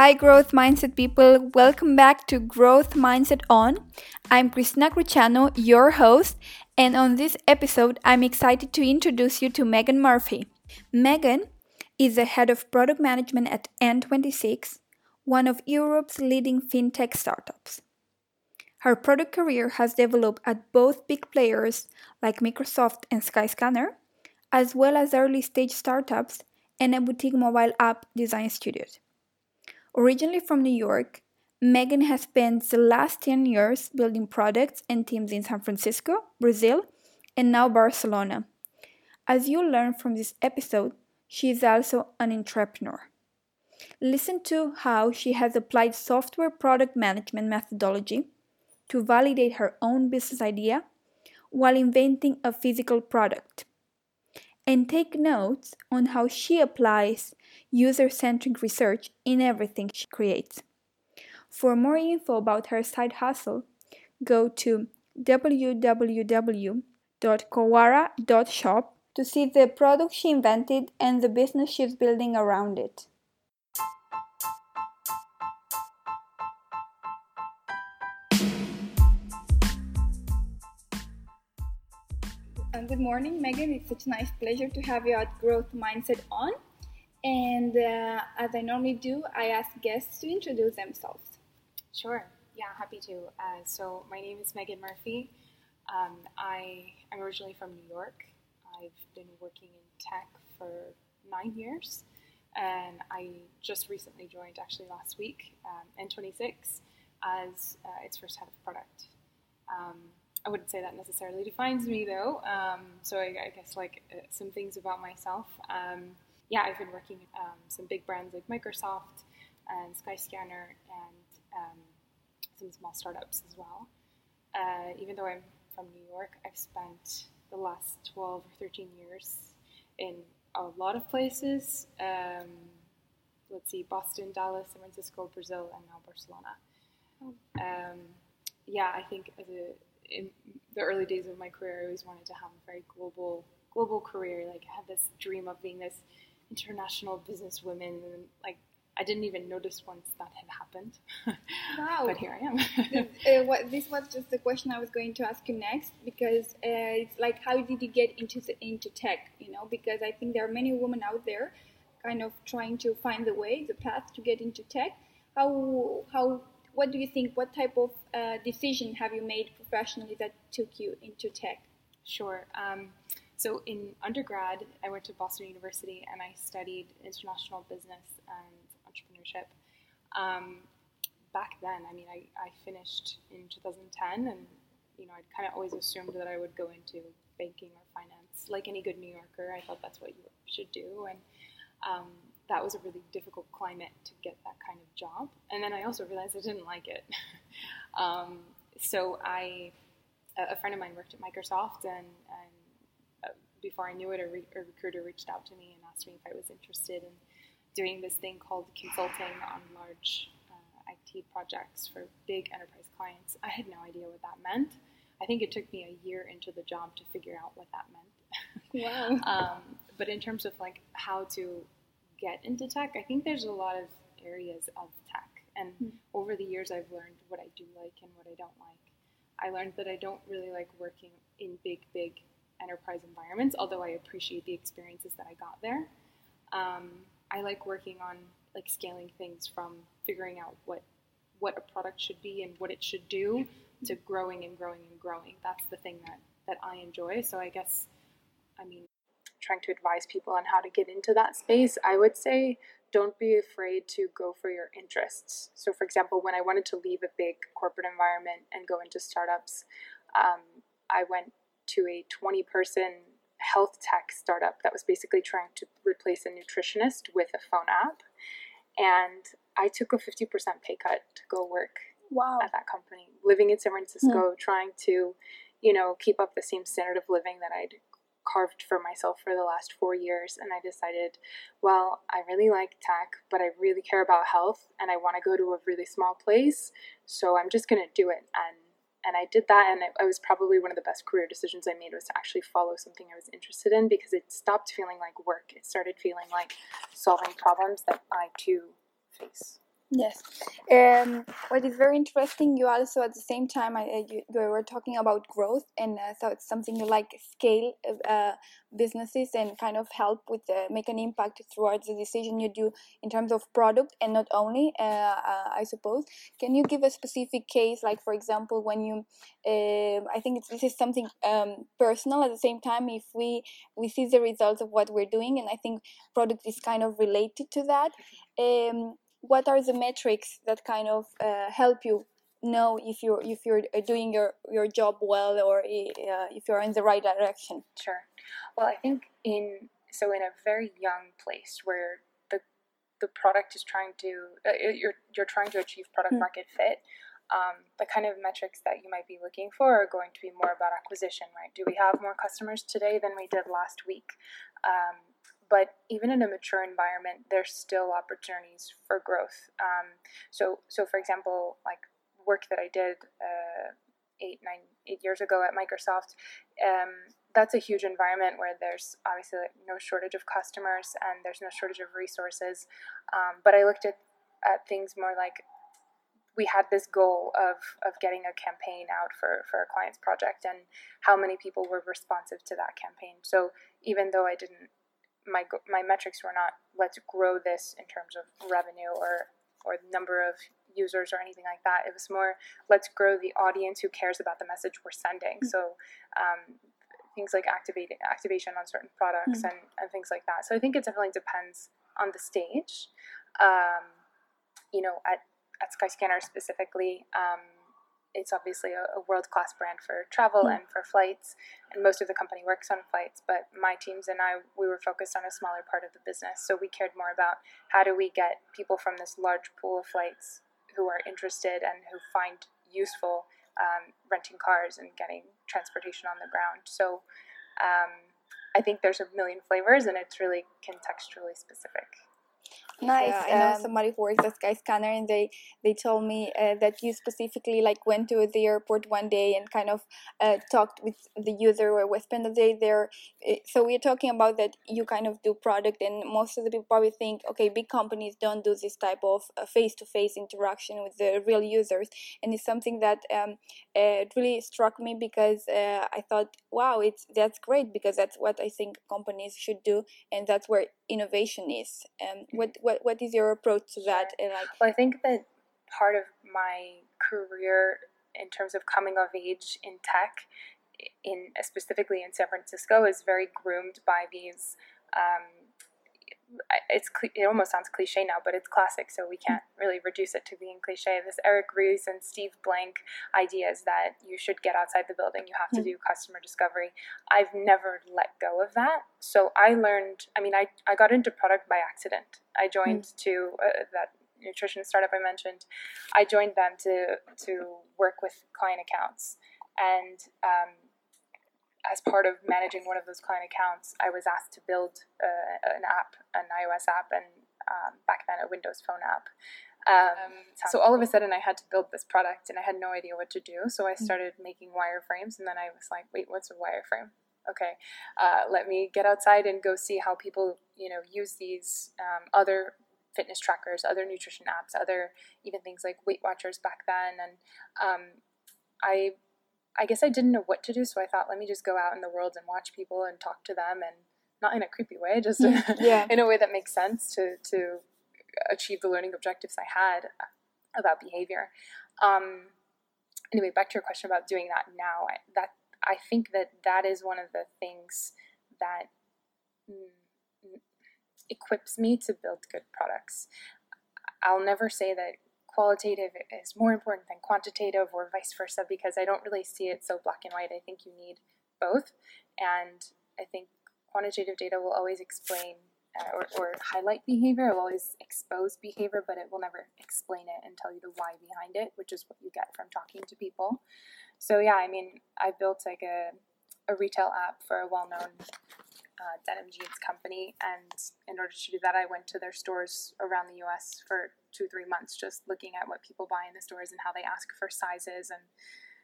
Hi, Growth Mindset people. Welcome back to Growth Mindset On. I'm Cristina Cruciano, your host, and on this episode, I'm excited to introduce you to Megan Murphy. Megan is the head of product management at N26, one of Europe's leading fintech startups. Her product career has developed at both big players like Microsoft and Skyscanner, as well as early stage startups and a boutique mobile app design studios. Originally from New York, Megan has spent the last 10 years building products and teams in San Francisco, Brazil, and now Barcelona. As you learn from this episode, she is also an entrepreneur. Listen to how she has applied software product management methodology to validate her own business idea while inventing a physical product. And take notes on how she applies user centric research in everything she creates. For more info about her side hustle, go to www.kowara.shop to see the product she invented and the business she's building around it. And good morning, Megan. It's such a nice pleasure to have you at Growth Mindset On. And uh, as I normally do, I ask guests to introduce themselves. Sure. Yeah, happy to. Uh, so my name is Megan Murphy. Um, I am originally from New York. I've been working in tech for nine years, and I just recently joined, actually last week, um, N26 as uh, its first head of product. Um, I wouldn't say that necessarily defines me though. Um, so I, I, guess like uh, some things about myself. Um, yeah, I've been working with um, some big brands like Microsoft and Skyscanner and um, some small startups as well. Uh, even though I'm from New York, I've spent the last 12 or 13 years in a lot of places. Um, let's see, Boston, Dallas, San Francisco, Brazil, and now Barcelona. Um, yeah, I think as a, in the early days of my career, I always wanted to have a very global global career. Like I had this dream of being this international businesswomen, and like I didn't even notice once that had happened. Wow! but here I am. this, uh, what, this was just the question I was going to ask you next because uh, it's like, how did you get into the, into tech? You know, because I think there are many women out there, kind of trying to find the way, the path to get into tech. How how what do you think? What type of uh, decision have you made professionally that took you into tech? Sure. Um, so in undergrad, I went to Boston University and I studied international business and entrepreneurship. Um, back then, I mean, I, I finished in 2010 and, you know, I'd kind of always assumed that I would go into banking or finance. Like any good New Yorker, I thought that's what you should do. And um, that was a really difficult climate to get that kind of job. And then I also realized I didn't like it. um, so I, a friend of mine worked at Microsoft and, and before I knew it, a, re- a, recruiter reached out to me and asked me if I was interested in doing this thing called consulting on large uh, IT projects for big enterprise clients. I had no idea what that meant. I think it took me a year into the job to figure out what that meant. Wow. um, but in terms of like how to get into tech, I think there's a lot of areas of tech. And mm. over the years, I've learned what I do like and what I don't like. I learned that I don't really like working in big, big enterprise environments, although I appreciate the experiences that I got there. Um, I like working on like scaling things from figuring out what what a product should be and what it should do to growing and growing and growing. That's the thing that that I enjoy. So I guess I mean trying to advise people on how to get into that space, I would say don't be afraid to go for your interests. So, for example, when I wanted to leave a big corporate environment and go into startups, um, I went to a 20 person health tech startup that was basically trying to replace a nutritionist with a phone app. And I took a 50% pay cut to go work wow. at that company, living in San Francisco, mm. trying to, you know, keep up the same standard of living that I'd carved for myself for the last four years. And I decided, well, I really like tech, but I really care about health and I want to go to a really small place. So I'm just going to do it. And and I did that, and it, it, was probably one of the best career decisions I made was to actually follow something I was interested in because it stopped feeling like work. It started feeling like solving problems that I too face. Yes. Um, what is very interesting, you also at the same time I, you, you were talking about growth, and uh, so it's something you like scale uh, businesses and kind of help with uh, make an impact throughout the decision you do in terms of product and not only. Uh, uh, I suppose. Can you give a specific case, like for example, when you, um, I think this is something um, personal at the same time. If we we see the results of what we're doing, and I think product is kind of related to that. Um, what are the metrics that kind of uh, help you know if you're if you're uh, doing your your job well or uh, if you're in the right direction? Sure. Well i think in so in a very young place where the the product is trying to uh, you're you're trying to achieve product mm. market fit um, the kind of metrics that you might be looking for are going to be more about acquisition right? Do we have more customers today than we did last week? Um, but even in a mature environment, there's still opportunities for growth. Um, so, so for example, like work that I did uh, eight, nine, eight years ago at Microsoft, um, that's a huge environment where there's obviously like no shortage of customers and there's no shortage of resources. Um, but I looked at, at things more like we had this goal of, of getting a campaign out for, for a client's project and how many people were responsive to that campaign. So even though I didn't my my metrics were not let's grow this in terms of revenue or or number of users or anything like that. It was more let's grow the audience who cares about the message we're sending. Mm-hmm. So um, things like activating activation on certain products mm-hmm. and, and things like that. So I think it definitely depends on the stage. Um, you know, at at Skyscanner specifically, um, it's obviously a, a world class brand for travel mm. and for flights, and most of the company works on flights. But my teams and I, we were focused on a smaller part of the business, so we cared more about how do we get people from this large pool of flights who are interested and who find useful um, renting cars and getting transportation on the ground. So um, I think there's a million flavors, and it's really contextually specific. Nice. Yeah, I know um, somebody who works at Skyscanner, and they they told me uh, that you specifically like went to the airport one day and kind of uh, talked with the user or we spent the day there. Uh, so we're talking about that you kind of do product, and most of the people probably think, okay, big companies don't do this type of face to face interaction with the real users, and it's something that um, uh, it really struck me because uh, I thought, wow, it's that's great because that's what I think companies should do, and that's where innovation is. Um, what, what what is your approach to that? And like, well, I think that part of my career in terms of coming of age in tech, in specifically in San Francisco, is very groomed by these um, it's it almost sounds cliche now, but it's classic, so we can't really reduce it to being cliche. This Eric Ries and Steve Blank ideas that you should get outside the building, you have to do customer discovery. I've never let go of that, so I learned. I mean, I I got into product by accident. I joined mm. to uh, that nutrition startup I mentioned. I joined them to to work with client accounts and. Um, as part of managing one of those client accounts, I was asked to build uh, an app, an iOS app, and um, back then a Windows Phone app. Um, so all of a sudden, I had to build this product, and I had no idea what to do. So I mm. started making wireframes, and then I was like, "Wait, what's a wireframe?" Okay, uh, let me get outside and go see how people, you know, use these um, other fitness trackers, other nutrition apps, other even things like Weight Watchers back then, and um, I I guess I didn't know what to do, so I thought, let me just go out in the world and watch people and talk to them, and not in a creepy way, just yeah. in a way that makes sense to to achieve the learning objectives I had about behavior. Um, anyway, back to your question about doing that now. I, that I think that that is one of the things that mm, equips me to build good products. I'll never say that qualitative is more important than quantitative or vice versa because I don't really see it so black and white. I think you need both. And I think quantitative data will always explain uh, or, or highlight behavior, it will always expose behavior, but it will never explain it and tell you the why behind it, which is what you get from talking to people. So, yeah, I mean, I built like a, a retail app for a well known uh, denim jeans company. And in order to do that, I went to their stores around the US for two, three months, just looking at what people buy in the stores and how they ask for sizes. And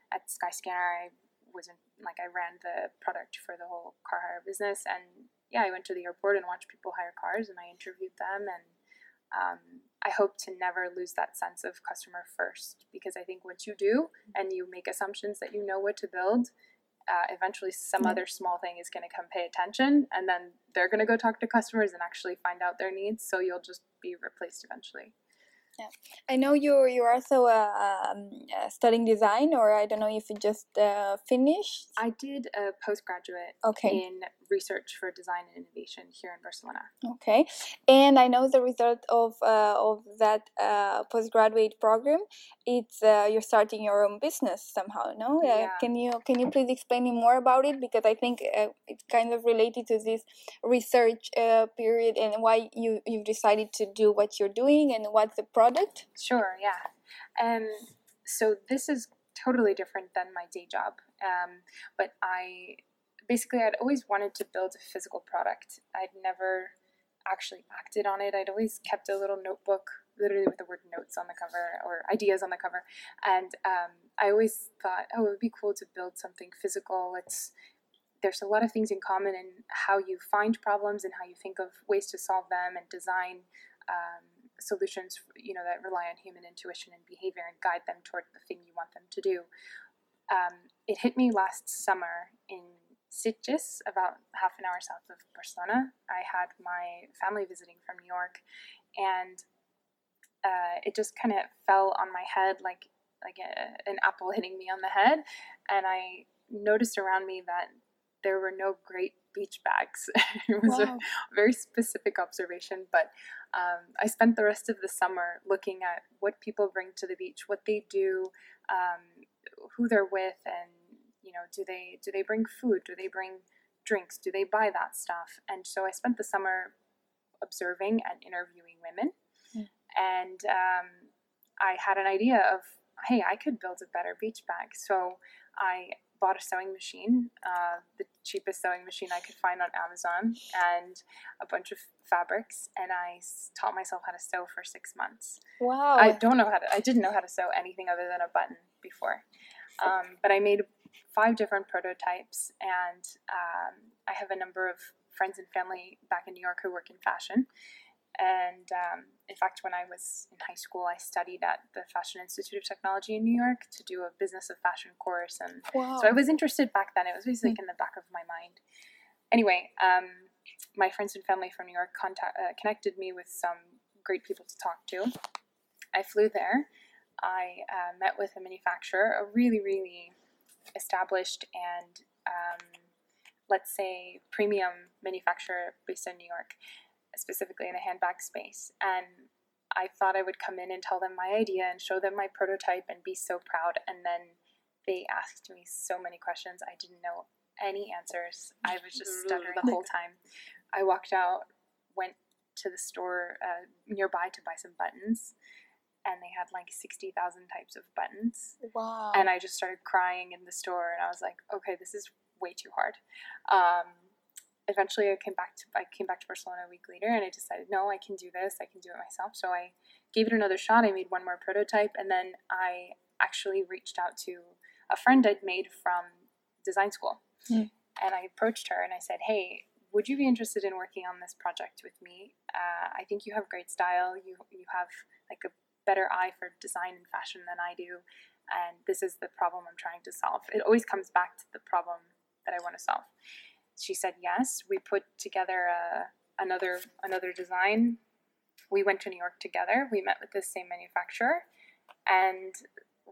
at Skyscanner, I wasn't like I ran the product for the whole car hire business. And yeah, I went to the airport and watched people hire cars and I interviewed them. And um, I hope to never lose that sense of customer first because I think once you do and you make assumptions that you know what to build, uh, eventually some other small thing is going to come pay attention and then they're going to go talk to customers and actually find out their needs. So you'll just be replaced eventually. I know you're you're also uh, um, uh, studying design, or I don't know if you just uh, finished. I did a postgraduate Okay. in research for design and innovation here in Barcelona. Okay, and I know the result of uh, of that uh, postgraduate program. It's uh, you're starting your own business somehow. No, Yeah. can you can you please explain me more about it because I think uh, it's kind of related to this research uh, period and why you you've decided to do what you're doing and what's the product. Sure, yeah. Um, so this is totally different than my day job. Um, but I basically I'd always wanted to build a physical product. I'd never actually acted on it. I'd always kept a little notebook, literally with the word notes on the cover or ideas on the cover. And um, I always thought, oh, it would be cool to build something physical. It's there's a lot of things in common in how you find problems and how you think of ways to solve them and design um, solutions you know that rely on human intuition and behavior and guide them toward the thing you want them to do um, it hit me last summer in Sitges, about half an hour south of Barcelona. I had my family visiting from New York, and uh, it just kind of fell on my head like like a, an apple hitting me on the head, and I noticed around me that there were no great beach bags. it was a very specific observation, but um, I spent the rest of the summer looking at what people bring to the beach, what they do, um, who they're with, and you know, do they do they bring food? Do they bring drinks? Do they buy that stuff? And so I spent the summer observing and interviewing women, Mm. and um, I had an idea of, hey, I could build a better beach bag. So I bought a sewing machine, uh, the cheapest sewing machine I could find on Amazon, and a bunch of fabrics, and I taught myself how to sew for six months. Wow. I don't know how to. I didn't know how to sew anything other than a button before, um, but I made five different prototypes, and um, I have a number of friends and family back in New York who work in fashion. And um, in fact, when I was in high school, I studied at the Fashion Institute of Technology in New York to do a business of fashion course, and wow. so I was interested back then. It was always like in the back of my mind. Anyway, um, my friends and family from New York contact, uh, connected me with some great people to talk to. I flew there. I uh, met with a manufacturer, a really, really established and um, let's say premium manufacturer based in New York, specifically in the handbag space. And I thought I would come in and tell them my idea and show them my prototype and be so proud. And then they asked me so many questions. I didn't know any answers. I was just stuttering the whole time. I walked out, went to the store uh, nearby to buy some buttons, and they had like 60,000 types of buttons. wow. And I just started crying in the store, and I was like, okay, this is way too hard. Um, eventually, I came back to I came back to Barcelona a week later, and I decided, no, I can do this. I can do it myself. So I gave it another shot. I made one more prototype, and then I actually reached out to a friend I'd made from design school, Hmm. and I approached her and I said, hey. Would you be interested in working on this project with me? Uh, I think you have great style. You you have like a better eye for design and fashion than I do, and this is the problem I'm trying to solve. It always comes back to the problem that I want to solve. She said yes. We put together a, another another design. We went to New York together. We met with the same manufacturer, and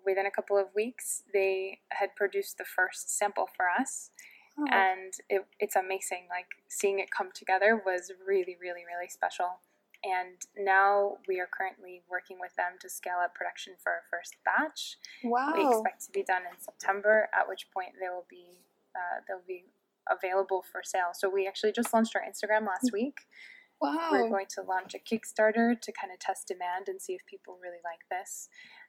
within a couple of weeks, they had produced the first sample for us Oh. and it, it's amazing. Like seeing it come together was really, really, really special. And now we are currently working with them to scale up production for our first batch. wow. We expect to be done in September, at which point they will be uh, they'll be available for sale. So we actually just launched our Instagram last week. wow. We're going to launch a Kickstarter to kind of test demand and see if people really like this.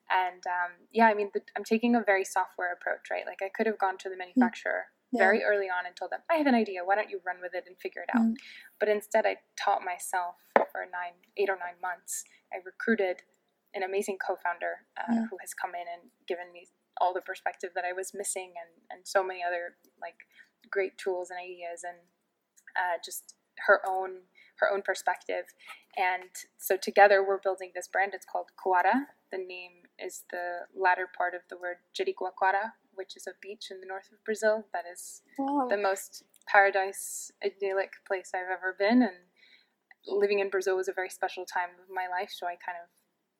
And um, yeah, I mean, the, I'm taking a very software approach, right? Like I could have gone to the manufacturer Yeah. very early on and told them, I have an idea. Why don't you run with it and figure it out? Mm. But instead, I taught myself for nine, eight or nine months. I recruited an amazing co-founder uh, Yeah. who has come in and given me all the perspective that I was missing, and and so many other like great tools and ideas, and uh, just her own her own perspective. And so together we're building this brand. It's called Coara. The name is the latter part of the word Jericoacoara, which is a beach in the north of Brazil. That is wow. the most paradise idyllic place I've ever been. And living in Brazil was a very special time of my life. So I kind of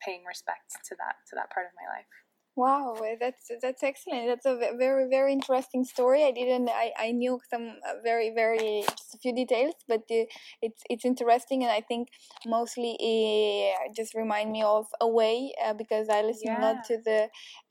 paying respect to that to that part of my life. Wow, that's that's excellent. That's a very very interesting story. I didn't I, I knew some uh, very very just a few details, but uh, it's it's interesting, and I think mostly uh, just remind me of Away uh, because I listened yeah. a lot to the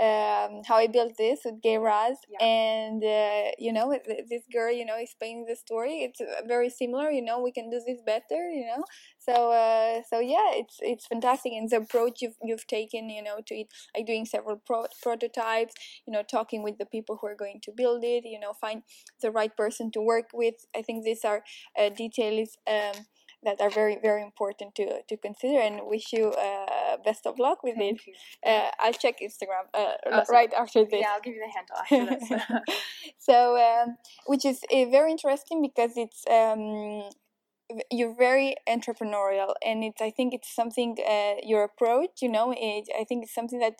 um, how I built this with Guy Raz, yeah. and uh, you know this girl you know explaining the story. It's uh, very similar. You know we can do this better. You know so uh, so yeah it's it's fantastic and the approach you've, you've taken you know to it like doing several pro- prototypes you know talking with the people who are going to build it you know find the right person to work with. I think these are uh, details um, that are very very important to to consider and wish you uh, best of luck with Thank it. uh, i'll check instagram uh, awesome. right after this. Yeah i'll give you the handle after this. So um, which is uh, very interesting because it's um, you're very entrepreneurial and it's i think it's something uh, your approach you know it, i think it's something that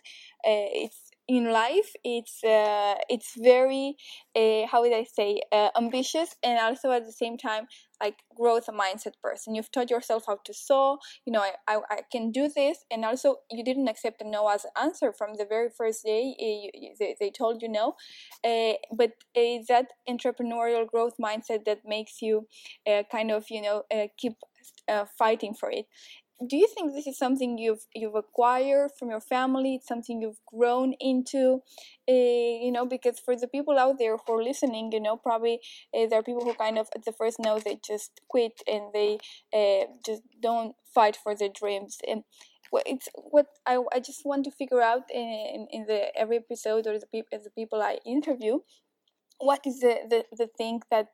uh, it's in life it's uh, it's very uh, how would i say uh, ambitious and also at the same time like growth mindset person. You've taught yourself how to sew you know I, I, I can do this and also you didn't accept a no as an answer from the very first day uh, you, they, they told you no uh, but it's that entrepreneurial growth mindset that makes you uh, kind of you know keep fighting for it do you think this is something you've you've acquired from your family? It's something you've grown into uh, you know because for the people out there who are listening you know probably uh, there are people who kind of at the first know they just quit and they uh, just don't fight for their dreams. And it's what I, I just want to figure out in, in the every episode or the people the people I interview what is the, the, the thing that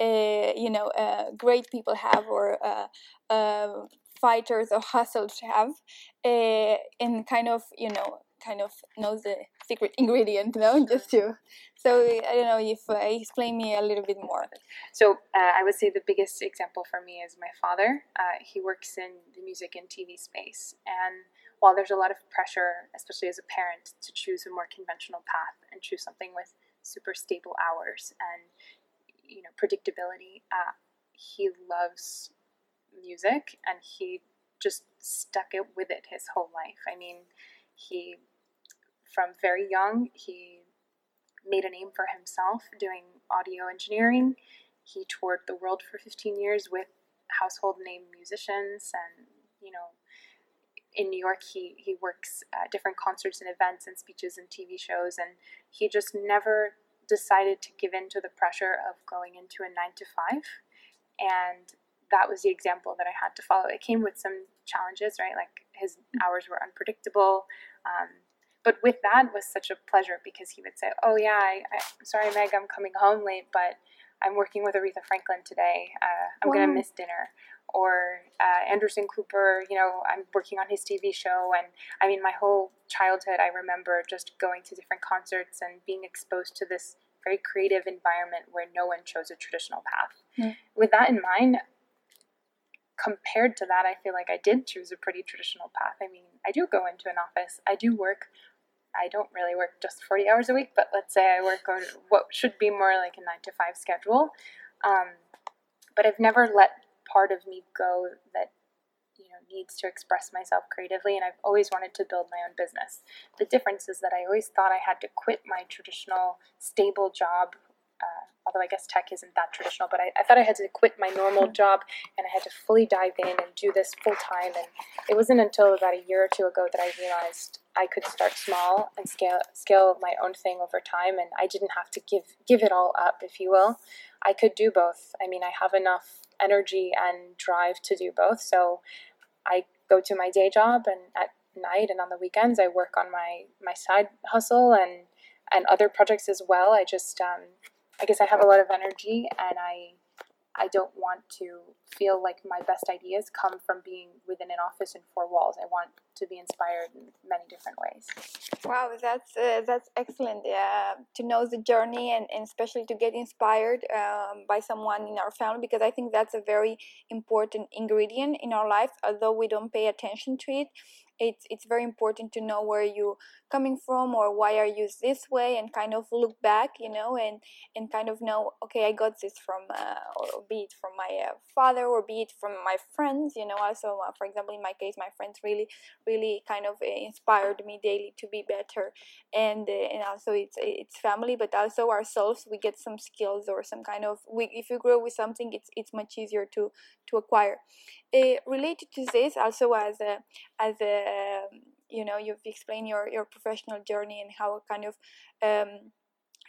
uh, you know uh, great people have or uh, fighters or hustles have uh, and kind of you know kind of knows the secret ingredient you know just to so i don't know if uh, explain me a little bit more. So uh, i would say the biggest example for me is my father. Uh, he works in the music and tv space and while there's a lot of pressure especially as a parent to choose a more conventional path and choose something with super stable hours and you know predictability uh, he loves music and he just stuck it with it his whole life. I mean, he from very young he made a name for himself doing audio engineering. He toured the world for 15 years with household name musicians and you know in New York he he works at different concerts and events and speeches and TV shows and he just never decided to give in to the pressure of going into a 9 to 5 and that was the example that I had to follow. It came with some challenges, right? Like his hours were unpredictable. Um, but with that was such a pleasure because he would say, "Oh yeah, I, am sorry, Meg, I'm coming home late, but I'm working with Aretha Franklin today. Uh, I'm wow. gonna miss dinner." Or uh, Anderson Cooper, you know, I'm working on his TV show, and I mean, my whole childhood, I remember just going to different concerts and being exposed to this very creative environment where no one chose a traditional path. Mm. With that in mind, compared to that, I feel like I did choose a pretty traditional path. I mean, I do go into an office, I do work. I don't really work just 40 hours a week, but let's say I work on what should be more like a nine to five schedule. Um, but I've never let part of me go that you know needs to express myself creatively and I've always wanted to build my own business. The difference is that I always thought I had to quit my traditional stable job uh, although I guess tech isn't that traditional, but I, I thought I had to quit my normal hmm. job and I had to fully dive in and do this full time. And it wasn't until about a year or two ago that I realized I could start small and scale scale my own thing over time, and I didn't have to give give it all up, if you will. I could do both. I mean, I have enough energy and drive to do both. So I go to my day job, and at night and on the weekends, I work on my my side hustle and and other projects as well. I just um, I guess I have a lot of energy and I I don't want to feel like my best ideas come from being within an office and four walls. I want to be inspired in many different ways. Wow, that's uh, that's excellent uh, to know the journey and, and especially to get inspired um, by someone in our family because I think that's a very important ingredient in our life. Although we don't pay attention to it, it's it's very important to know where you coming from or why are you this way and kind of look back you know and and kind of know okay i got this from uh, or be it from my uh, father or be it from my friends you know also uh, for example in my case my friends really really kind of uh, inspired me daily to be better. And uh, and also it's it's family but also ourselves we get some skills or some kind of we if you grow with something it's it's much easier to to acquire. Uh, related to this also as a as a you know you've explained your your professional journey and how kind of um,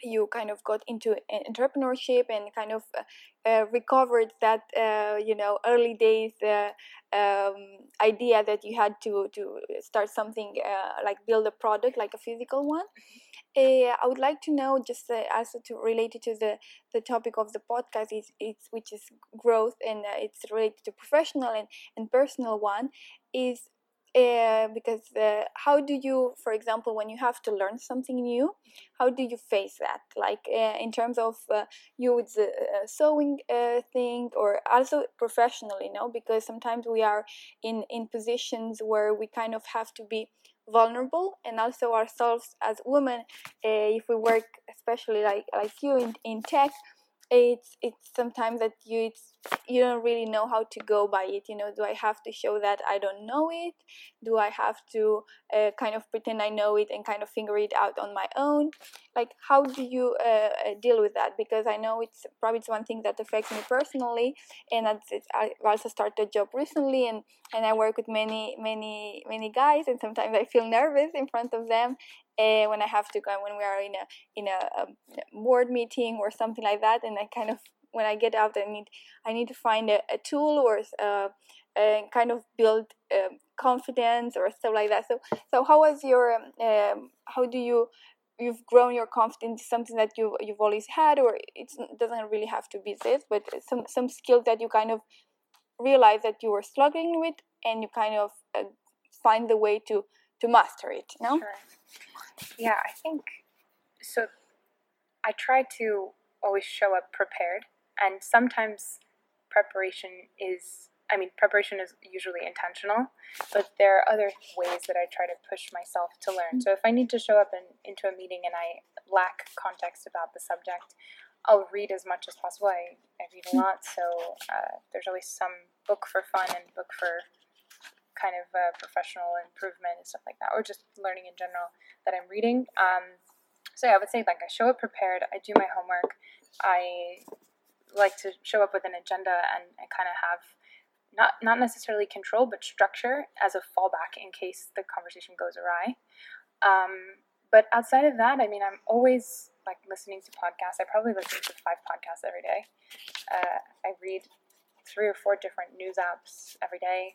you kind of got into entrepreneurship and kind of uh, uh, recovered that uh, you know early days uh, um, idea that you had to to start something uh, like build a product like a physical one. I would like to know just also to related to the the topic of the podcast is it's which is growth and it's related to professional and, and personal one is uh, because uh, how do you for example when you have to learn something new how do you face that? Like uh, in terms of you with the sewing thing or also professionally know because sometimes we are in in positions where we kind of have to be vulnerable and also ourselves as women if we work especially like like you in, in tech it's it's sometimes that you it's you don't really know how to go by it you know do i have to show that i don't know it? Do i have to uh, kind of pretend i know it and kind of figure it out on my own? Like how do you uh, uh deal with that? Because i know it's probably it's one thing that affects me personally and i've also started a job recently and and i work with many many many guys and sometimes i feel nervous in front of them uh, when I have to go when we are in a in a, a, board meeting or something like that, and I kind of when I get out, I need I need to find a, a tool or uh, kind of build um, confidence or stuff like that. So so how was your um, um, how do you you've grown your confidence something that you you've always had or it doesn't really have to be this but some some skills that you kind of realize that you were struggling with and you kind of uh, find the way to to master it no sure. Yeah, I think so. I try to always show up prepared, and sometimes preparation is I mean, preparation is usually intentional, but there are other ways that I try to push myself to learn. So if I need to show up in, into a meeting and I lack context about the subject, I'll read as much as possible. I, I read a lot, so uh, there's always some book for fun and book for kind of uh, professional improvement and stuff like that, or just learning in general that I'm reading. Um, so yeah, I would say like I show up prepared. I do my homework. I like to show up with an agenda and, and kind of have not not necessarily control but structure as a fallback in case the conversation goes awry. Um, but outside of that, I mean, I'm always like listening to podcasts. I probably listen to five podcasts every day. Uh, I read three or four different news apps every day.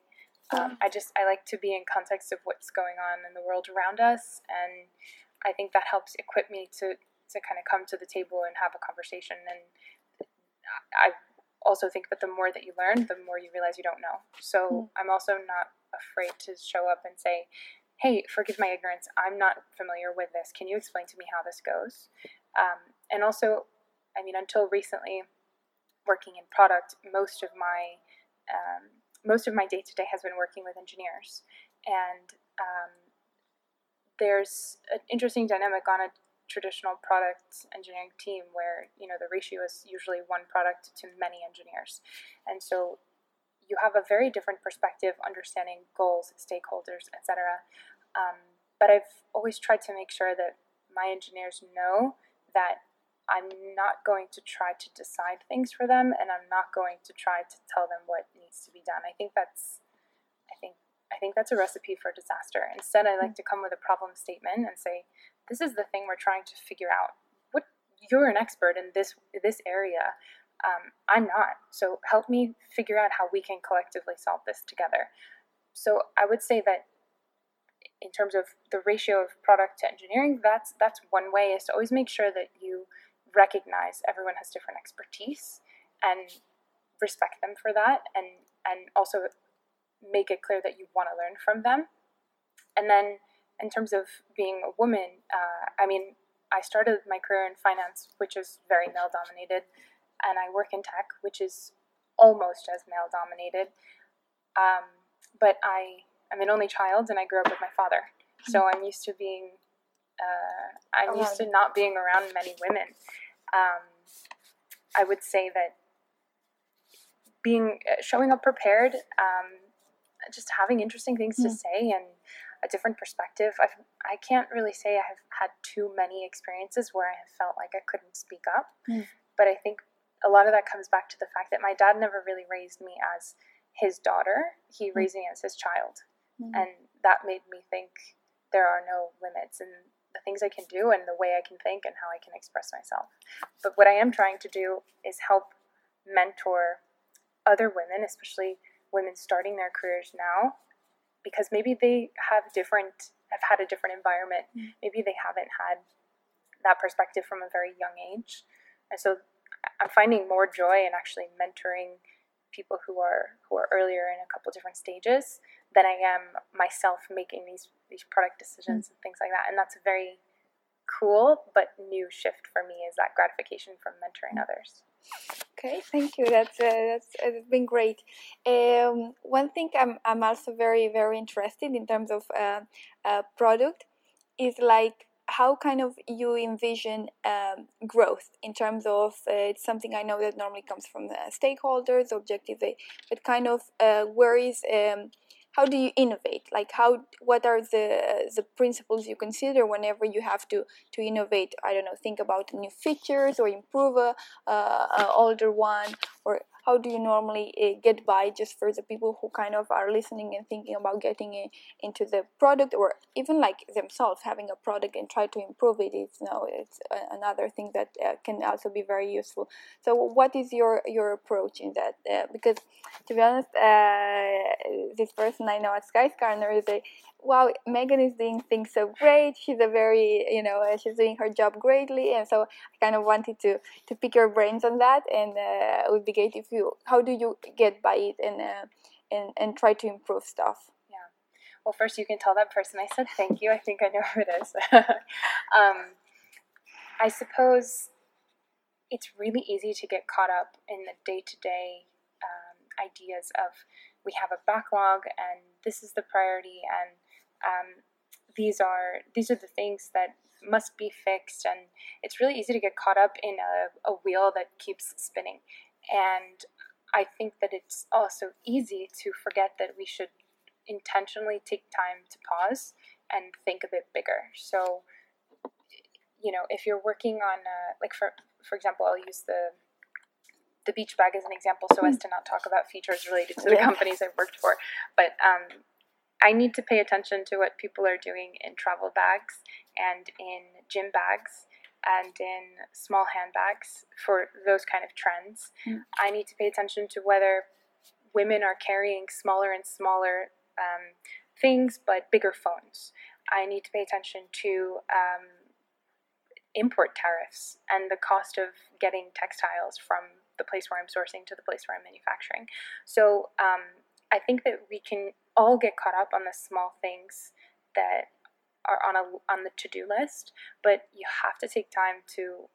Um, I just I like to be in context of what's going on in the world around us, and I think that helps equip me to to kind of come to the table and have a conversation. And I also think that the more that you learn, the more you realize you don't know. So mm. I'm also not afraid to show up and say, "Hey, forgive my ignorance. I'm not familiar with this. Can you explain to me how this goes?" Um, and also, I mean, until recently, working in product, most of my um, most of my day to day has been working with engineers, and um, there's an interesting dynamic on a traditional product engineering team where you know the ratio is usually one product to many engineers, and so you have a very different perspective, understanding goals, stakeholders, etc. Um, but I've always tried to make sure that my engineers know that I'm not going to try to decide things for them and I'm not going to try to tell them what needs to be done. I think that's I think I think that's a recipe for disaster. Instead I like to come with a problem statement and say, this is the thing we're trying to figure out. What you're an expert in this this area. Um, I'm not. So help me figure out how we can collectively solve this together. So I would say that in terms of the ratio of product to engineering, that's that's one way is to always make sure that you recognize everyone has different expertise and respect them for that and and also make it clear that you want to learn from them and then in terms of being a woman, uh, I mean, I started my career in finance, which is very male dominated, and I work in tech, which is almost as male dominated. Um, but I am an only child, and I grew up with my father, so I'm used to being. Uh, I'm used to not being around many women. Um, I would say that being showing up prepared, um, just having interesting things to say, and a different perspective. I've, I can't really say I have had too many experiences where I have felt like I couldn't speak up, Mm. but I think a lot of that comes back to the fact that my dad never really raised me as his daughter. He raised me as his child, Mm. and that made me think there are no limits in the things I can do and the way I can think and how I can express myself. But what I am trying to do is help mentor other women, especially women starting their careers now, because maybe they have different have had a different environment. Mm. Maybe they haven't had that perspective from a very young age. And so I'm finding more joy in actually mentoring people who are who are earlier in a couple different stages than I am myself making these these product decisions and things like that. And that's a very cool but new shift for me is that gratification from mentoring others. Okay, thank you. That's uh, that's uh, it's been great. Um, one thing I'm I'm also very very interested in terms of uh, uh, product is like how kind of you envision um, growth in terms of uh, it's something I know that normally comes from the stakeholders, objective, but kind of uh, where is um, how do you innovate? Like how what are the the principles you consider whenever you have to to innovate? I don't know, think about new features or improve a, a older one, or how do you normally uh, get by just for the people who kind of are listening and thinking about getting in, into the product or even like themselves having a product and try to improve it is you know it's another thing that uh, can also be very useful. So what is your your approach in that uh, because to be honest this person i know at skyscanner is a wow megan is doing things so great she's a very you know uh, she's doing her job greatly and so i kind of wanted to to pick your brains on that and uh, it would be great if you how do you get by it and uh, and and try to improve stuff Yeah. Well, first you can tell that person I said thank you. I think I know who it is. um, I suppose it's really easy to get caught up in the day to day ideas of we have a backlog and this is the priority and um, these are these are the things that must be fixed and it's really easy to get caught up in a, a wheel that keeps spinning and I think that it's also easy to forget that we should intentionally take time to pause and think a bit bigger. So, you know, if you're working on, uh, like for for example, I'll use the the beach bag as an example, so as to not talk about features related to the Yeah. companies I've worked for. But um, I need to pay attention to what people are doing in travel bags and in gym bags and in small handbags for those kind of trends. Mm. I need to pay attention to whether women are carrying smaller and smaller um, things but bigger phones. I need to pay attention to um, import tariffs and the cost of getting textiles from the place where I'm sourcing to the place where I'm manufacturing. So um, I think that we can all get caught up on the small things that are on a on the to do list, but you have to take time to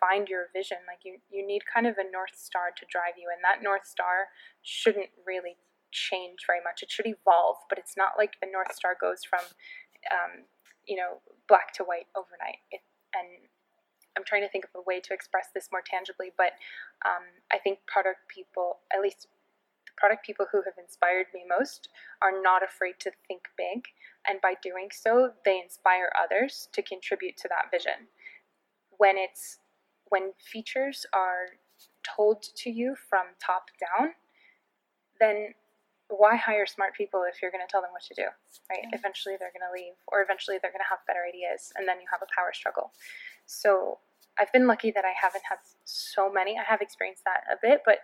find your vision. Like you, you need kind of a north star to drive you, and that north star shouldn't really change very much. It should evolve, but it's not like the north star goes from, um, you know, black to white overnight. It, and I'm trying to think of a way to express this more tangibly, but um, I think product people, at least product people who have inspired me most, are not afraid to think big, and by doing so, they inspire others to contribute to that vision. When it's when features are told to you from top down, then why hire smart people if you're going to tell them what to do, right? Yeah. Eventually they're going to leave, or eventually they're going to have better ideas, and then you have a power struggle. So I've been lucky that I haven't had so many. I have experienced that a bit, but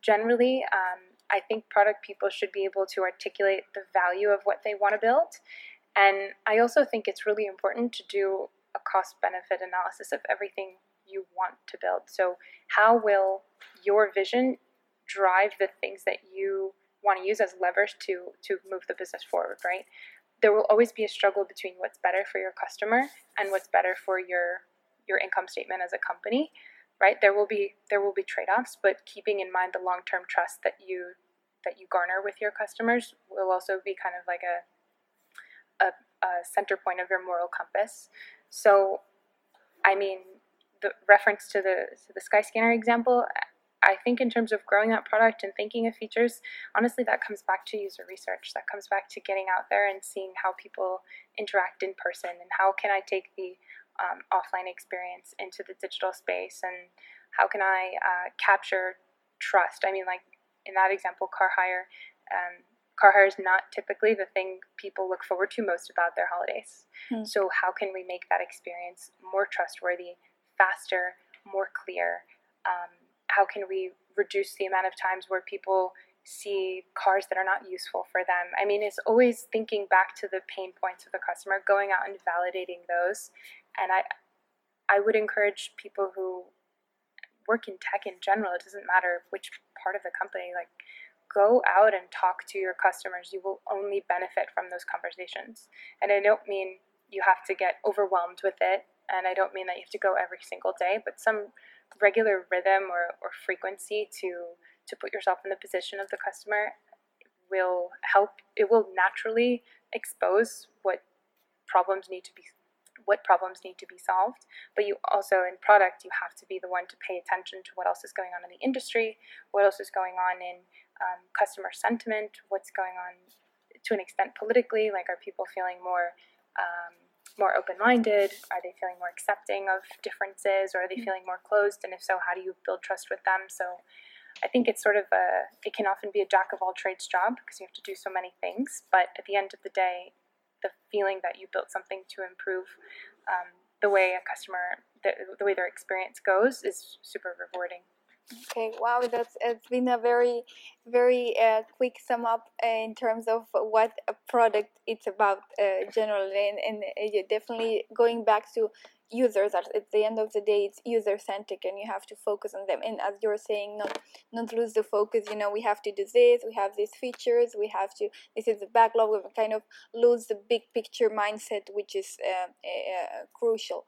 generally, um, I think product people should be able to articulate the value of what they want to build. And I also think it's really important to do a cost benefit analysis of everything you want to build. So, how will your vision drive the things that you want to use as levers to to move the business forward, right? there will always be a struggle between what's better for your customer and what's better for your your income statement as a company right there will be there will be trade-offs but keeping in mind the long-term trust that you that you garner with your customers will also be kind of like a a, a center point of your moral compass so i mean the reference to the to the skyscanner example I think in terms of growing that product and thinking of features, honestly, that comes back to user research. That comes back to getting out there and seeing how people interact in person and how can I take the um, offline experience into the digital space and how can I uh, capture trust. I mean, like in that example, car hire. Um, car hire is not typically the thing people look forward to most about their holidays. Hmm. So, how can we make that experience more trustworthy, faster, more clear? Um, how can we reduce the amount of times where people see cars that are not useful for them. I mean, it's always thinking back to the pain points of the customer, going out and validating those. And I, I would encourage people who work in tech in general. It doesn't matter which part of the company. Like, go out and talk to your customers. You will only benefit from those conversations. And I don't mean you have to get overwhelmed with it, and I don't mean that you have to go every single day, but some regular rhythm or, or frequency to to put yourself in the position of the customer will help it will naturally expose what problems need to be what problems need to be solved but you also in product you have to be the one to pay attention to what else is going on in the industry what else is going on in um, customer sentiment what's going on to an extent politically like are people feeling more um, more open minded? Are they feeling more accepting of differences or are they mm-hmm. feeling more closed? And if so, how do you build trust with them? So I think it's sort of a, it can often be a jack of all trades job because you have to do so many things. But at the end of the day, the feeling that you built something to improve um, the way a customer, the, the way their experience goes is super rewarding. Okay, wow, that's it's been a very, very uh, quick sum up uh, in terms of what a product it's about uh, generally, and, and uh, definitely going back to users at, at the end of the day it's user centric and you have to focus on them. And as you're saying not not lose the focus you know we have to do this we have these features we have to this is the backlog we kind of lose the big picture mindset which is uh, uh, crucial.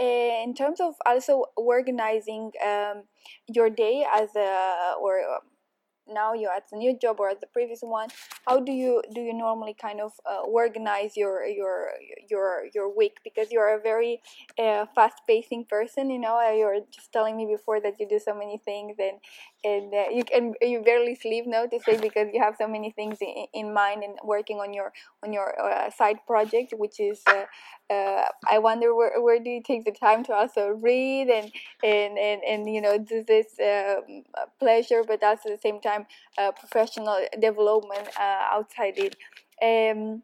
Uh, in terms of also organizing um, your day as a or now you're at the new job or at the previous one how do you do you normally kind of uh, organize your your your your week? Because you're a very uh, fast pacing person you know you're just telling me before that you do so many things and and uh, you can you barely sleep no to say because you have so many things in, in mind and working on your on your uh, side project which is uh, uh, I wonder where, where do you take the time to also read and and and, and you know do this um, pleasure but also at the same time uh, professional development uh, outside it. Um,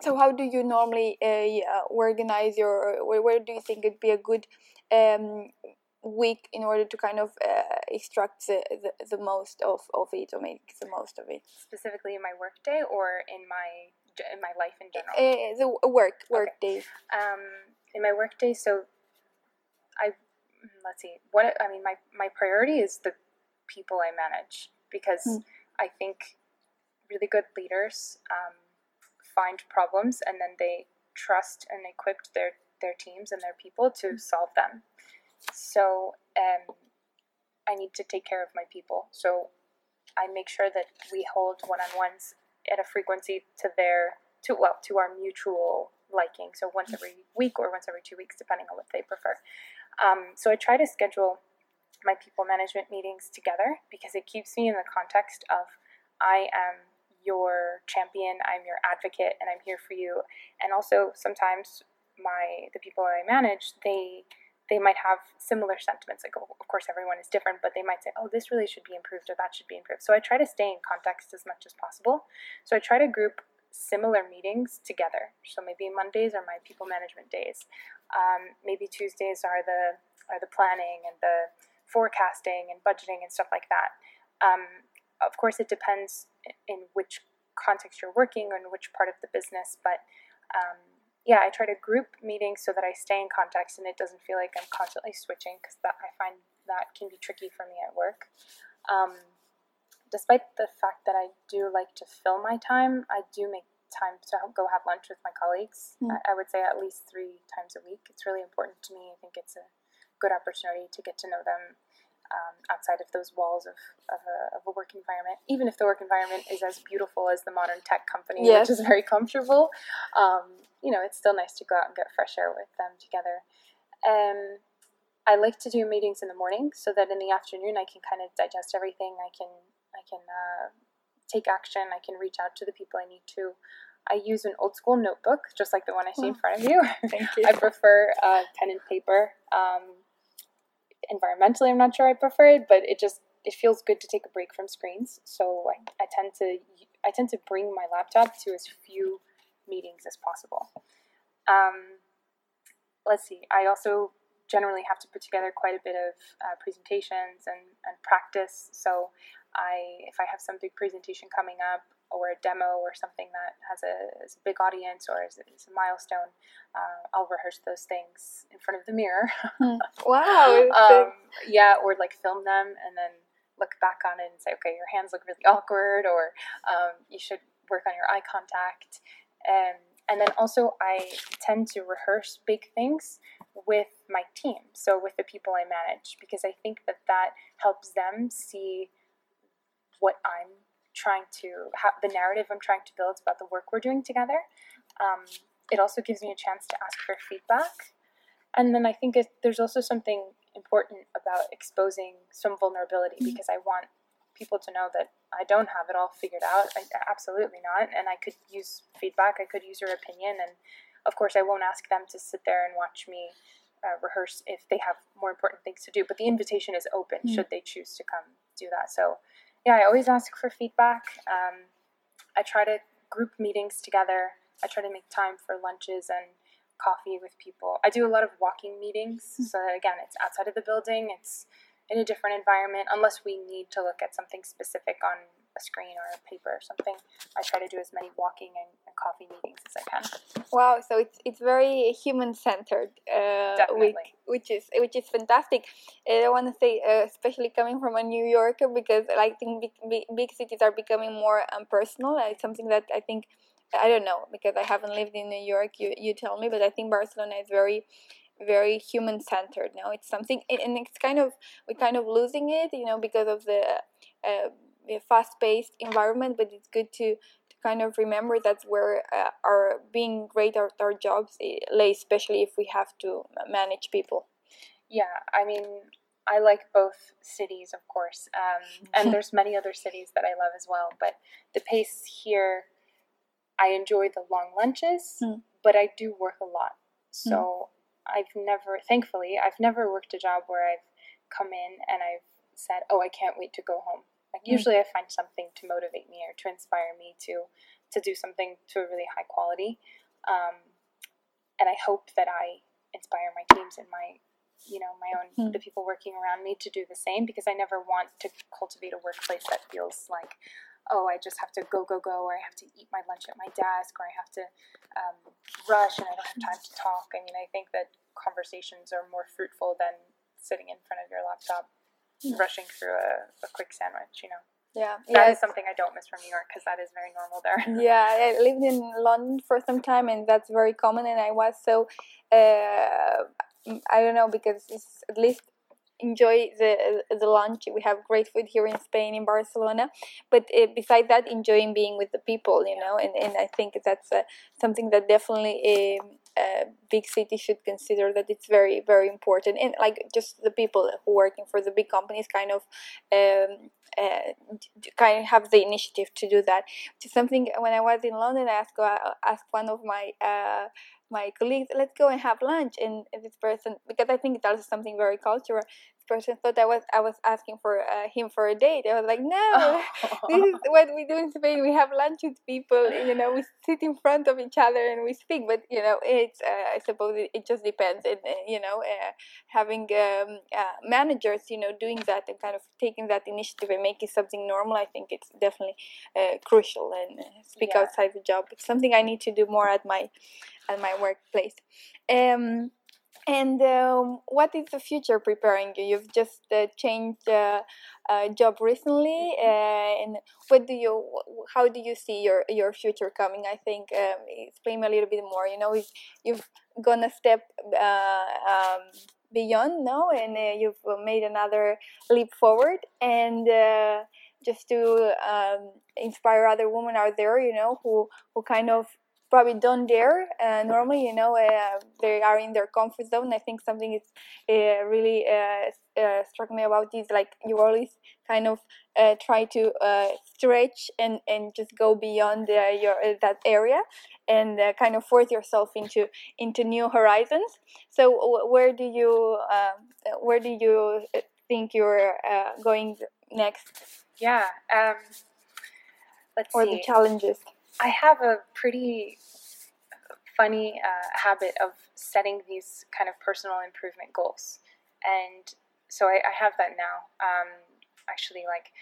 so how do you normally uh, organize your where, where do you think it'd be a good um, week in order to kind of uh, extract the, the, the, most of, of it or make the most of it? Specifically in my work day or in my in my life in general? Uh, the work work okay. day. Um, in my work day so i let's see. What i mean my my priority is the people i manage because mm. i think really good leaders um, find problems and then they trust and equip their their teams and their people to mm. solve them so um, I need to take care of my people. So I make sure that we hold one-on-ones at a frequency to their to well to our mutual liking. So once every week or once every two weeks, depending on what they prefer. Um, so I try to schedule my people management meetings together because it keeps me in the context of I am your champion, I'm your advocate, and I'm here for you. And also sometimes my the people I manage they they might have similar sentiments. Like, of course, everyone is different, but they might say, oh, this really should be improved or that should be improved. So I try to stay in context as much as possible. So I try to group similar meetings together. So maybe Mondays are my people management days. Um, maybe Tuesdays are the are the planning and the forecasting and budgeting and stuff like that. Um, of course, it depends in which context you're working and which part of the business, but um, yeah, I try to group meetings so that I stay in context and it doesn't feel like I'm constantly switching because that I find that can be tricky for me at work. Um, despite the fact that I do like to fill my time, I do make time to go have lunch with my colleagues. Mm. I, I would say at least three times a week. It's really important to me. I think it's a good opportunity to get to know them um, outside of those walls of, of, a, of a work environment. Even if the work environment is as beautiful as the modern tech company, Yes. which is very comfortable, um, you know, it's still nice to go out and get fresh air with them together. Um, I like to do meetings in the morning so that in the afternoon I can kind of digest everything. I can I can uh, take action. I can reach out to the people I need to. I use an old school notebook, just like the one I see in Oh. front of you. Thank you. I prefer uh, pen and paper. Um, environmentally, I'm not sure I prefer it, but it just it feels good to take a break from screens. So I, I tend to I tend to bring my laptop to as few meetings as possible. Um, let's see. I also generally have to put together quite a bit of uh, presentations and, and practice. So I if I have some big presentation coming up or a demo or something that has a, is a big audience or is, is a milestone, uh, I'll rehearse those things in front of the mirror. wow. uh, um, yeah, or like film them and then look back on it and say, okay, your hands look really awkward, or um, you should work on your eye contact. Um, and then also, I tend to rehearse big things with my team, so with the people I manage, because I think that that helps them see what I'm trying to, how, the narrative I'm trying to build about the work we're doing together. Um, it also gives me a chance to ask for feedback. And then I think it, there's also something important about exposing some vulnerability Mhm. because I want people to know that I don't have it all figured out. I, absolutely not. And I could use feedback, I could use your opinion. And of course, I won't ask them to sit there and watch me uh, rehearse if they have more important things to do. But the invitation is open Mm. should they choose to come do that. So, yeah, I always ask for feedback. Um, I try to group meetings together. I try to make time for lunches and coffee with people. I do a lot of walking meetings, so that again, it's outside of the building, it's in a different environment, unless we need to look at something specific on a screen or a paper or something. I try to do as many walking and, and coffee meetings as I can. Wow, so it's it's very human centered, uh, which, which is which is fantastic. And I want to say, uh, especially coming from a New Yorker, because I think big, big, big cities are becoming more impersonal. Uh, It's something that I think I don't know because I haven't lived in New York. You you tell me, but I think Barcelona is very very human centered now it's something and it's kind of we're kind of losing it you know because of the uh, fast paced environment but it's good to to kind of remember that's where uh, our being great at our jobs eh, lay, especially if we have to manage people. Yeah, I mean, I like both cities, of course, um, and there's many other cities that I love as well. But the pace here, I enjoy the long lunches, Mm. but I do work a lot. So I've never, thankfully, I've never worked a job where I've come in and I've said, "Oh, I can't wait to go home." Like Mm. usually, I find something to motivate me or to inspire me to to do something to a really high quality, um, and I hope that I inspire my teams and my you know my own Hmm. the people working around me to do the same because I never want to cultivate a workplace that feels like oh I just have to go go go or I have to eat my lunch at my desk or I have to um, rush and I don't have time to talk. I mean I think that conversations are more fruitful than sitting in front of your laptop. Rushing through a, a quick sandwich. You know Yeah, that is yeah, something I don't miss from New York because that is very normal there. yeah. I lived in London for some time, and that's very common. And I was so uh, I don't know because it's at least enjoy the the lunch. We have great food here in Spain, in Barcelona. But uh, besides that, enjoying being with the people, you know. And, and I think that's uh, something that definitely a, a big city should consider that it's very very important. And like just the people who working for the big companies, kind of. Um, uh, kind of have the initiative to do that. Which is something when I was in London, I asked uh, asked one of my uh, my colleagues, let's go and have lunch. And this person, because I think it's also something very cultural, person thought I was I was asking for uh, him for a date. I was like, no, this is what we do in Spain. We have lunch with people. You know, we sit in front of each other and we speak. But you know, it's uh, I suppose it, it just depends. And uh, you know, uh, having um, uh, managers, you know, doing that and kind of taking that initiative and making something normal, I think it's definitely uh, crucial. And uh, speak Yeah. outside the job. It's something I need to do more at my at my workplace. Um, And um, what is the future preparing you? You've just uh, changed uh, uh, job recently, Mm-hmm. uh, and what do you? How do you see your your future coming? I think um, explain me a little bit more. You know, if you've gone a step uh, um, beyond now, and uh, you've made another leap forward, and uh, just to um, inspire other women out there, you know, who who kind of probably don't dare. Uh, normally you know uh, they are in their comfort zone. I think something is uh, really uh, uh, struck me about this like you always kind of uh, try to stretch and and just go beyond your that area and kind of force yourself into into new horizons. So where do you where do you think you're going next? Yeah um, let's or see. the challenges I have a pretty funny uh, habit of setting these kind of personal improvement goals. And so I, I have that now. Um, actually, like,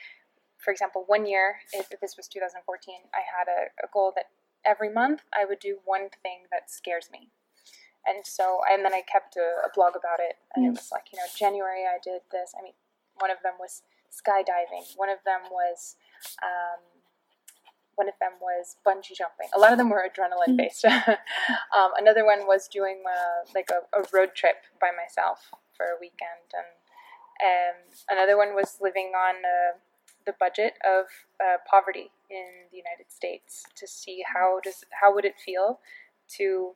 for example, one year, if this was 2014, I had a, a goal that every month I would do one thing that scares me. And so, and then I kept a, a blog about it. And it was like, you know, January I did this. I mean, one of them was skydiving, one of them was, um, one of them was bungee jumping. A lot of them were adrenaline based. um, another one was doing uh, like a, a, road trip by myself for a weekend, and um, another one was living on uh, the budget of uh, poverty in the United States to see how does how would it feel to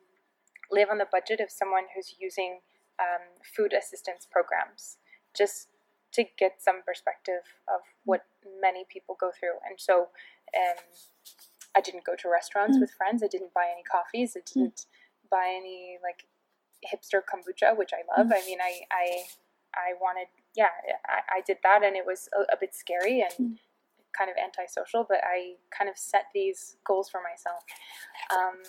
live on the budget of someone who's using um, food assistance programs, just to get some perspective of what many people go through, and so um, I didn't go to restaurants mm. with friends. I didn't buy any coffees. I didn't mm. buy any like hipster kombucha, which I love. Mm. I mean, I, I, I wanted, yeah, I, I did that, and it was a, a bit scary and kind of antisocial. But I kind of set these goals for myself. Um,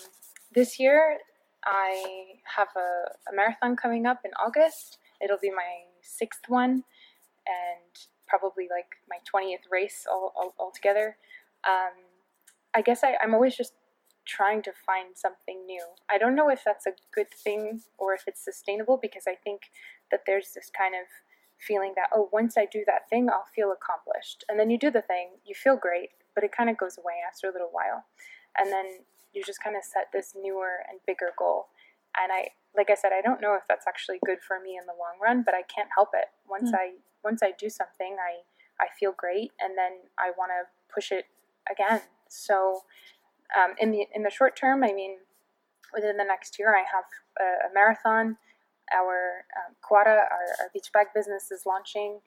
this year, I have a, a marathon coming up in August. It'll be my sixth one, and probably like my twentieth race all, all, altogether um, I guess I, I'm always just trying to find something new. I don't know if that's a good thing or if it's sustainable because I think that there's this kind of feeling that, oh, once I do that thing, I'll feel accomplished. And then you do the thing, you feel great, but it kind of goes away after a little while. And then you just kind of set this newer and bigger goal. And I, like I said, I don't know if that's actually good for me in the long run, but I can't help it. Once mm. I, once I do something, I, I feel great, and then I want to push it again. So um, in the in the short term, I mean, within the next year, I have a, a marathon. Our um, Koara, our, our, beach bag business, is launching.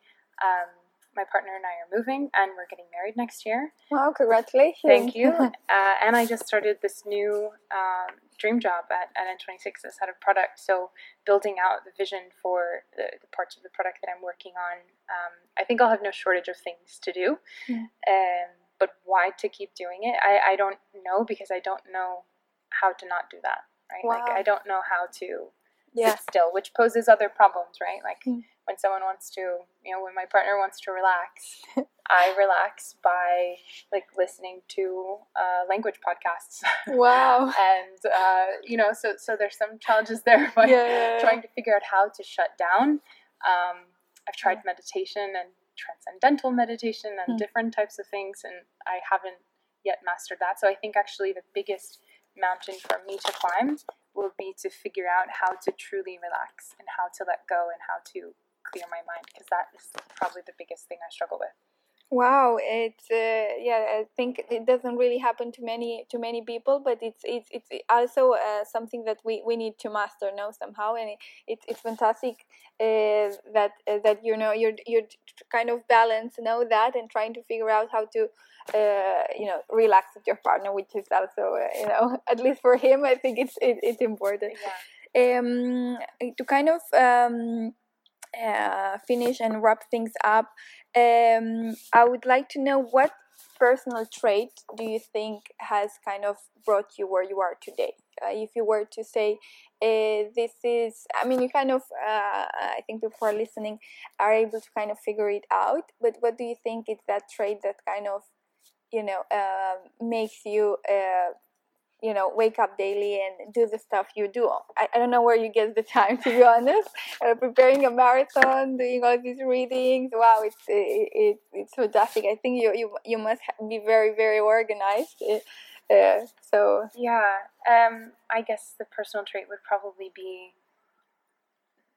Um, my partner and I are moving, and we're getting married next year. Wow! Congratulations! Thank you. uh, and I just started this new um, dream job at, at N26 as head of product. So building out the vision for the, the parts of the product that I'm working on. Um, I think I'll have no shortage of things to do. Yeah. Um, but why to keep doing it? I, I don't know because I don't know how to not do that, right? Wow. Like I don't know how to yeah. sit still, which poses other problems, right? Like mm. when someone wants to, you know, when my partner wants to relax, I relax by like listening to uh, language podcasts. Wow. and uh, you know, so so there's some challenges there, but yeah, yeah, trying to figure out how to shut down. Um, I've tried meditation and transcendental meditation and mm. different types of things, and I haven't yet mastered that. So I think actually the biggest mountain for me to climb will be to figure out how to truly relax and how to let go and how to clear my mind because that is probably the biggest thing I struggle with. Wow, it's uh, yeah. I think it doesn't really happen to many to many people, but it's it's it's also uh, something that we, we need to master now somehow, and it, it it's fantastic uh, that uh, that you know you're you're kind of balance know that and trying to figure out how to uh, you know relax with your partner, which is also uh, you know at least for him, I think it's it, it's important. Yeah. Um, to kind of um uh, finish and wrap things up, um, I would like to know what personal trait do you think has kind of brought you where you are today? Uh, if you were to say, uh, this is, I mean, you kind of, uh, I think people are listening are able to kind of figure it out, but what do you think is that trait that kind of, you know, um, makes you uh, you know wake up daily and do the stuff you do. I, I don't know where you get the time to be honest. Uh, preparing a marathon doing all these readings. Wow it's it, it, it's fantastic. I think you you, you must be very very organized uh, so. Yeah um, i guess the personal trait would probably be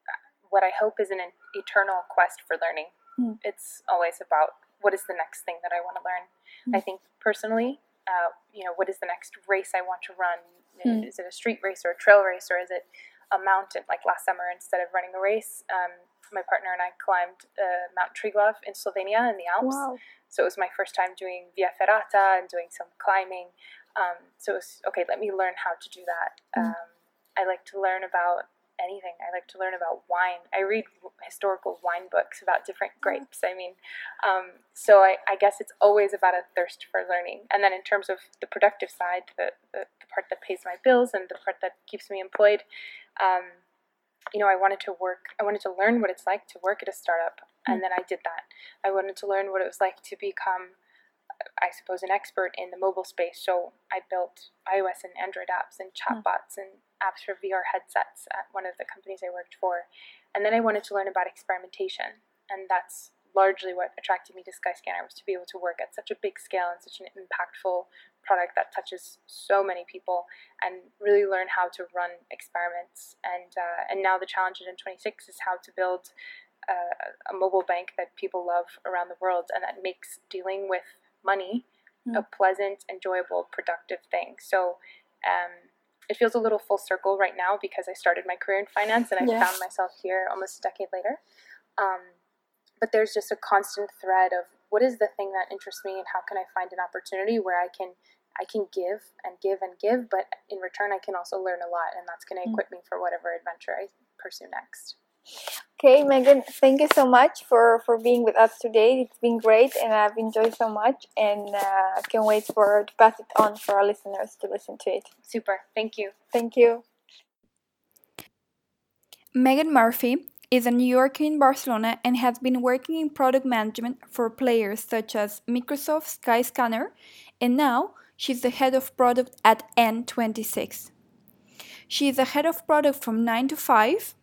uh, what i hope is an eternal quest for learning. Mm. it's always about what is the next thing that i want to learn. Mm. i think personally uh, you know, what is the next race I want to run? Mm. Is it a street race or a trail race or is it a mountain? Like last summer, instead of running a race, um, my partner and I climbed uh, Mount Triglav in Slovenia in the Alps. Wow. So it was my first time doing Via Ferrata and doing some climbing. Um, so it was okay. Let me learn how to do that. Mm. Um, I like to learn about anything. I like to learn about wine. I read historical wine books about different mm. grapes. I mean, um, so I, I, guess it's always about a thirst for learning. And then in terms of the productive side, the, the, the part that pays my bills and the part that keeps me employed, um, you know, I wanted to work, I wanted to learn what it's like to work at a startup. And mm. then I did that. I wanted to learn what it was like to become I suppose, an expert in the mobile space. So I built iOS and Android apps and hmm. chatbots mm. and apps for VR headsets at one of the companies I worked for. And then I wanted to learn about experimentation. And that's largely what attracted me to Skyscanner was to be able to work at such a big scale and such an impactful product that touches so many people and really learn how to run experiments. And, uh, and now the challenge N26 is how to build uh, a mobile bank that people love around the world and that makes dealing with money mm. a pleasant, enjoyable, productive thing. So um, it feels a little full circle right now because I started my career in finance and I yeah. found myself here almost a decade later. Um, but there's just a constant thread of what is the thing that interests me and how can I find an opportunity where I can I can give and give and give, but in return I can also learn a lot, and that's going to mm. equip me for whatever adventure I pursue next. Okay, Megan, thank you so much for, for being with us today. It's been great and I've enjoyed so much and uh, I can't wait for to pass it on for our listeners to listen to it. Super. Thank you. Thank you. Megan Murphy is a New Yorker in Barcelona and has been working in product management for players such as Microsoft Skyscanner and now she's the head of product at N26. She is the head of product from 9 to 5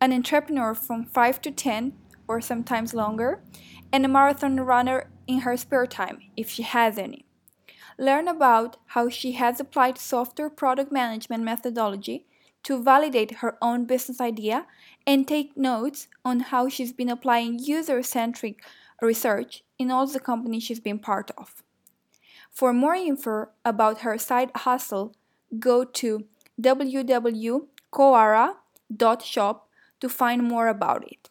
an entrepreneur from 5 to 10 or sometimes longer, and a marathon runner in her spare time, if she has any. Learn about how she has applied software product management methodology to validate her own business idea and take notes on how she's been applying user centric research in all the companies she's been part of. For more info about her side hustle, go to www.koara.shop to find more about it.